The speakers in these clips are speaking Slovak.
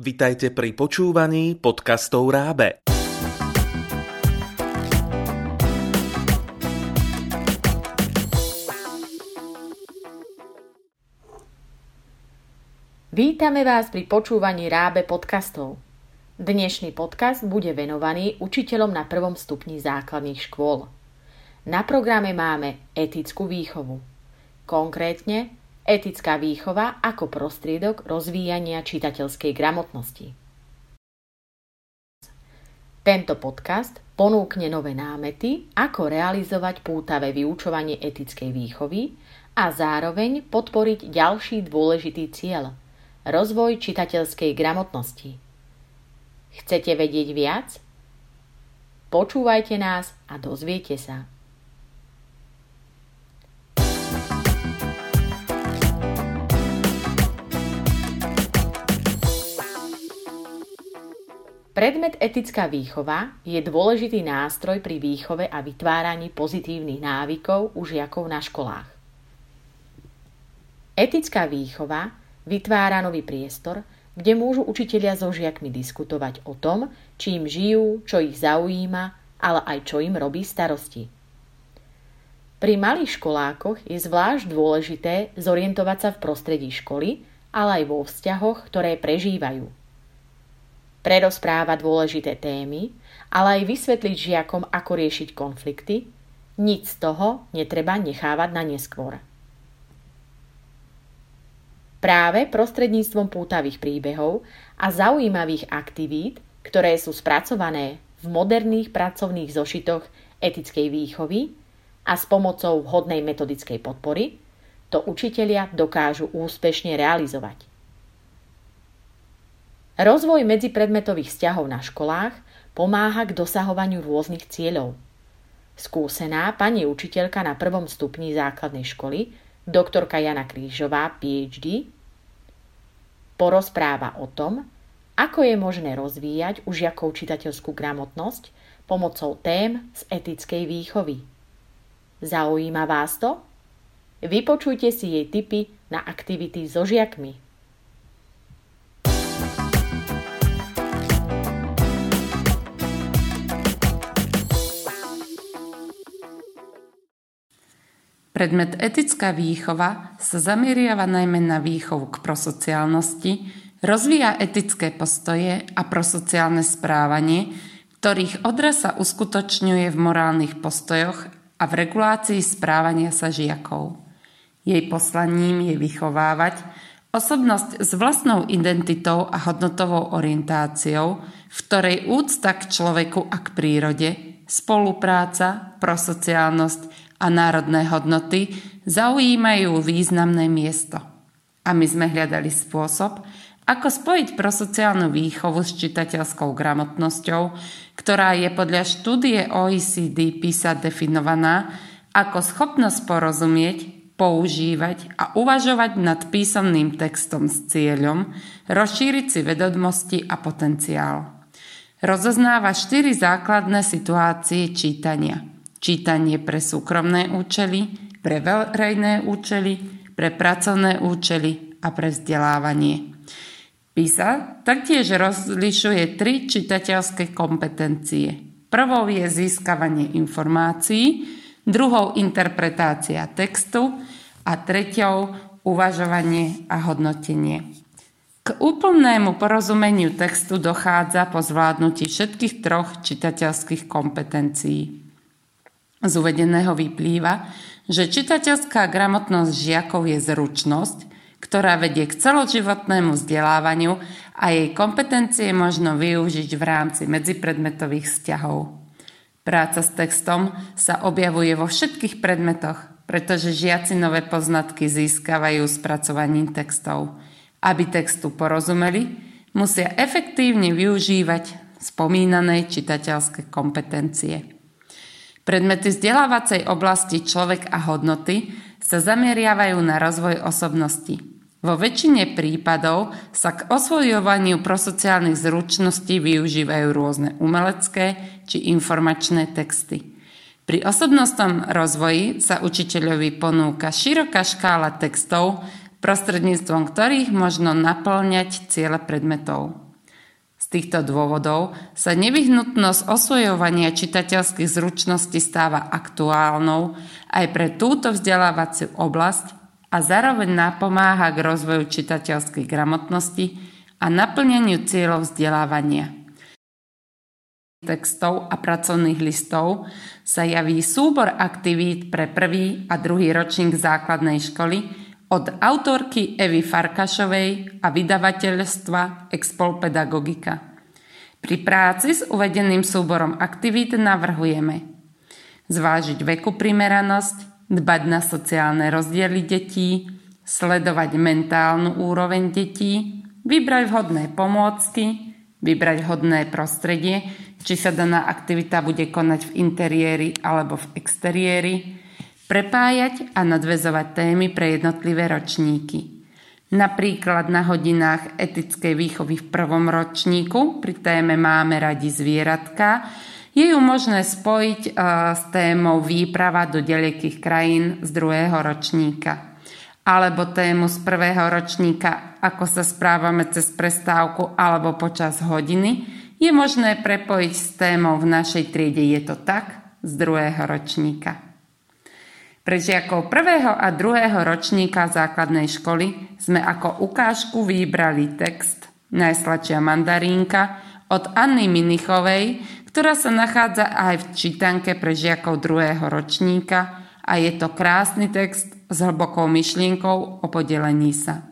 Vitajte pri počúvaní podcastov Rábe. Vítame vás pri počúvaní Rábe podcastov. Dnešný podcast bude venovaný učiteľom na prvom stupni základných škôl. Na programe máme etickú výchovu. Konkrétne etická výchova ako prostriedok rozvíjania čitateľskej gramotnosti. Tento podcast ponúkne nové námety, ako realizovať pútavé vyučovanie etickej výchovy a zároveň podporiť ďalší dôležitý cieľ – Rozvoj čitateľskej gramotnosti. Chcete vedieť viac? Počúvajte nás a dozviete sa. Predmet etická výchova je dôležitý nástroj pri výchove a vytváraní pozitívnych návykov u žiakov na školách. Etická výchova vytvára nový priestor, kde môžu učitelia so žiakmi diskutovať o tom, čím žijú, čo ich zaujíma, ale aj čo im robí starosti. Pri malých školákoch je zvlášť dôležité zorientovať sa v prostredí školy, ale aj vo vzťahoch, ktoré prežívajú. Prerozpráva dôležité témy, ale aj vysvetliť žiakom, ako riešiť konflikty, nič z toho netreba nechávať na neskôr. Práve prostredníctvom pútavých príbehov a zaujímavých aktivít, ktoré sú spracované v moderných pracovných zošitoch etickej výchovy a s pomocou vhodnej metodickej podpory, to učitelia dokážu úspešne realizovať. Rozvoj medzipredmetových vzťahov na školách pomáha k dosahovaniu rôznych cieľov. Skúsená pani učiteľka na prvom stupni základnej školy doktorka Jana Krížová, PhD, porozpráva o tom, ako je možné rozvíjať u žiakov čitateľskú gramotnosť pomocou tém z etickej výchovy. Zaujíma vás to? Vypočujte si jej tipy na aktivity so žiakmi. Predmet etická výchova sa zameriava najmä na výchovu k prosociálnosti, rozvíja etické postoje a prosociálne správanie, ktorých odraz sa uskutočňuje v morálnych postojoch a v regulácii správania sa žiakov. Jej poslaním je vychovávať osobnosť s vlastnou identitou a hodnotovou orientáciou, v ktorej úcta k človeku a k prírode, spolupráca, prosociálnosť a národné hodnoty zaujímajú významné miesto. A my sme hľadali spôsob, ako spojiť prosociálnu výchovu s čitateľskou gramotnosťou, ktorá je podľa štúdie OECD PISA definovaná ako schopnosť porozumieť, používať a uvažovať nad písomným textom s cieľom rozšíriť si vedomosti a potenciál. Rozoznáva štyri základné situácie čítania – čítanie pre súkromné účely, pre verejné účely, pre pracovné účely a pre vzdelávanie. PISA taktiež rozlišuje tri čitateľské kompetencie. Prvou je získavanie informácií, druhou interpretácia textu a treťou uvažovanie a hodnotenie. K úplnému porozumeniu textu dochádza po zvládnutí všetkých troch čitateľských kompetencií. Z uvedeného vyplýva, že čitateľská gramotnosť žiakov je zručnosť, ktorá vedie k celoživotnému vzdelávaniu a jej kompetencie možno využiť v rámci medzipredmetových vzťahov. Práca s textom sa objavuje vo všetkých predmetoch, pretože žiaci nové poznatky získavajú spracovaním textov. Aby textu porozumeli, musia efektívne využívať spomínané čitateľské kompetencie. Predmety vzdelávacej oblasti človek a hodnoty sa zameriavajú na rozvoj osobnosti. Vo väčšine prípadov sa k osvojovaniu prosociálnych zručností využívajú rôzne umelecké či informačné texty. Pri osobnostnom rozvoji sa učiteľovi ponúka široká škála textov, prostredníctvom ktorých možno naplňať ciele predmetov. Týchto dôvodov sa nevyhnutnosť osvojovania čitateľských zručností stáva aktuálnou aj pre túto vzdelávaciu oblasť a zároveň napomáha k rozvoju čitateľskej gramotnosti a naplneniu cieľov vzdelávania. Textov a pracovných listov sa javí súbor aktivít pre prvý a druhý ročník základnej školy, od autorky Evy Farkašovej a vydavateľstva Expol Pedagogika. Pri práci s uvedeným súborom aktivít navrhujeme zvážiť veku primeranosť, dbať na sociálne rozdiely detí, sledovať mentálnu úroveň detí, vybrať vhodné pomôcky, vybrať vhodné prostredie, či sa daná aktivita bude konať v interiéri alebo v exteriéri, prepájať a nadvezovať témy pre jednotlivé ročníky. Napríklad na hodinách etickej výchovy v prvom ročníku pri téme Máme radi zvieratka je ju možné spojiť uh, s témou výprava do ďalekých krajín z druhého ročníka. Alebo tému z prvého ročníka, ako sa správame cez prestávku alebo počas hodiny, je možné prepojiť s témou v našej triede Je to tak z druhého ročníka. Pre žiakov prvého a druhého ročníka základnej školy sme ako ukážku vybrali text Najslačia mandarínka od Anny Minichovej, ktorá sa nachádza aj v čítanke pre žiakov druhého ročníka a je to krásny text s hlbokou myšlienkou o podelení sa.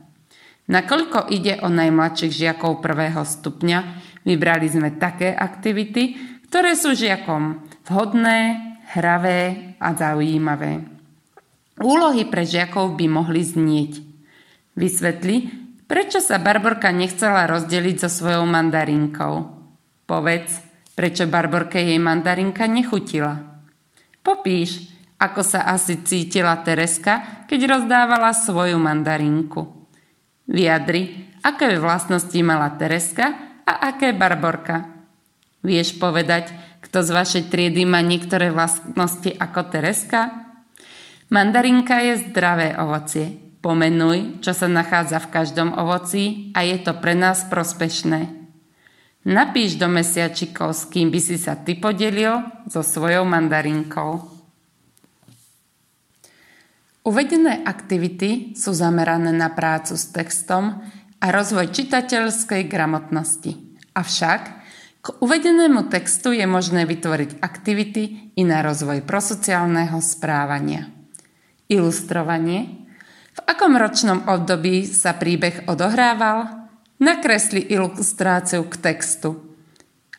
Nakoľko ide o najmladších žiakov prvého stupňa, vybrali sme také aktivity, ktoré sú žiakom vhodné, hravé a zaujímavé. Úlohy pre žiakov by mohli znieť. Vysvetli, prečo sa Barborka nechcela rozdeliť so svojou mandarinkou. Povedz, prečo Barborke jej mandarinka nechutila. Popíš, ako sa asi cítila Tereska, keď rozdávala svoju mandarinku. Vyjadri, aké vlastnosti mala Tereska a aké Barborka. Vieš povedať, kto z vašej triedy má niektoré vlastnosti ako Tereska? Mandarinka je zdravé ovocie. Pomenuj, čo sa nachádza v každom ovoci a je to pre nás prospešné. Napíš do mesiačikov, s kým by si sa ty podelil so svojou mandarinkou. Uvedené aktivity sú zamerané na prácu s textom a rozvoj čitateľskej gramotnosti. Avšak k uvedenému textu je možné vytvoriť aktivity i na rozvoj prosociálneho správania. Ilustrovanie. V akom ročnom období sa príbeh odohrával? Nakresli ilustráciu k textu.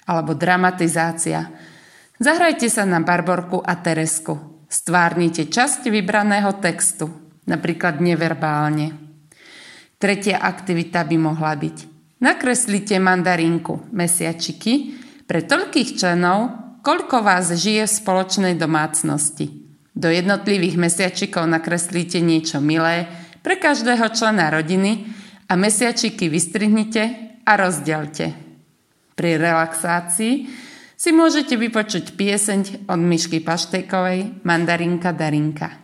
Alebo dramatizácia. Zahrajte sa na Barborku a Teresku. Stvárnite časť vybraného textu, napríklad neverbálne. Tretia aktivita by mohla byť. Nakreslite mandarinku, mesiačiky, pre toľkých členov, koľko vás žije v spoločnej domácnosti. Do jednotlivých mesiačikov nakreslíte niečo milé pre každého člena rodiny a mesiačiky vystrihnite a rozdelte. Pri relaxácii si môžete vypočuť pieseň od Myšky Paštejkovej Mandarinka Darinka.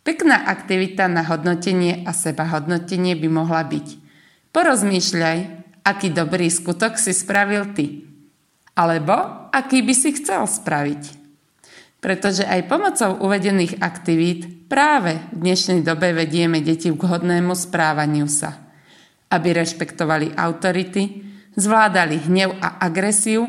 Pekná aktivita na hodnotenie a seba hodnotenie by mohla byť. Porozmýšľaj, aký dobrý skutok si spravil ty. Alebo aký by si chcel spraviť pretože aj pomocou uvedených aktivít práve v dnešnej dobe vedieme deti k hodnému správaniu sa, aby rešpektovali autority, zvládali hnev a agresiu,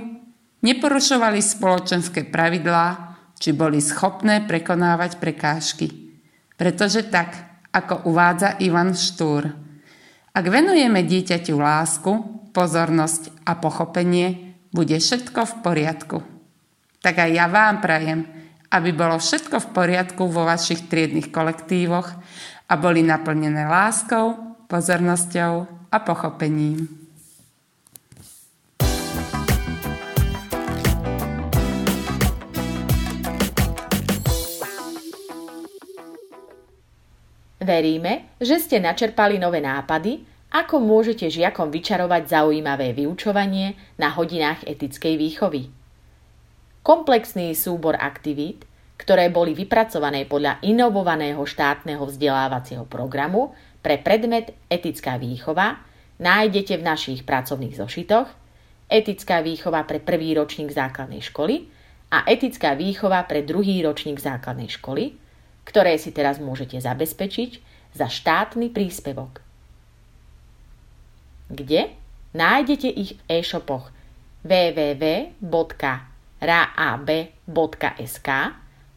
neporušovali spoločenské pravidlá, či boli schopné prekonávať prekážky. Pretože tak, ako uvádza Ivan Štúr, ak venujeme dieťaťu lásku, pozornosť a pochopenie, bude všetko v poriadku. Tak aj ja vám prajem, aby bolo všetko v poriadku vo vašich triednych kolektívoch a boli naplnené láskou, pozornosťou a pochopením. Veríme, že ste načerpali nové nápady, ako môžete žiakom vyčarovať zaujímavé vyučovanie na hodinách etickej výchovy. Komplexný súbor aktivít, ktoré boli vypracované podľa inovovaného štátneho vzdelávacieho programu pre predmet Etická výchova, nájdete v našich pracovných zošitoch etická výchova pre prvý ročník základnej školy a etická výchova pre druhý ročník základnej školy, ktoré si teraz môžete zabezpečiť za štátny príspevok. Kde? Nájdete ich v e-shopoch www.raab.sk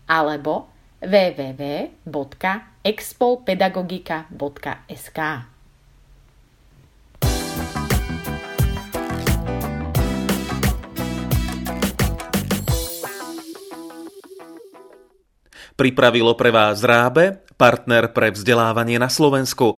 alebo www.expolpedagogika.sk. Pripravilo pre vás Rábe, partner pre vzdelávanie na Slovensku.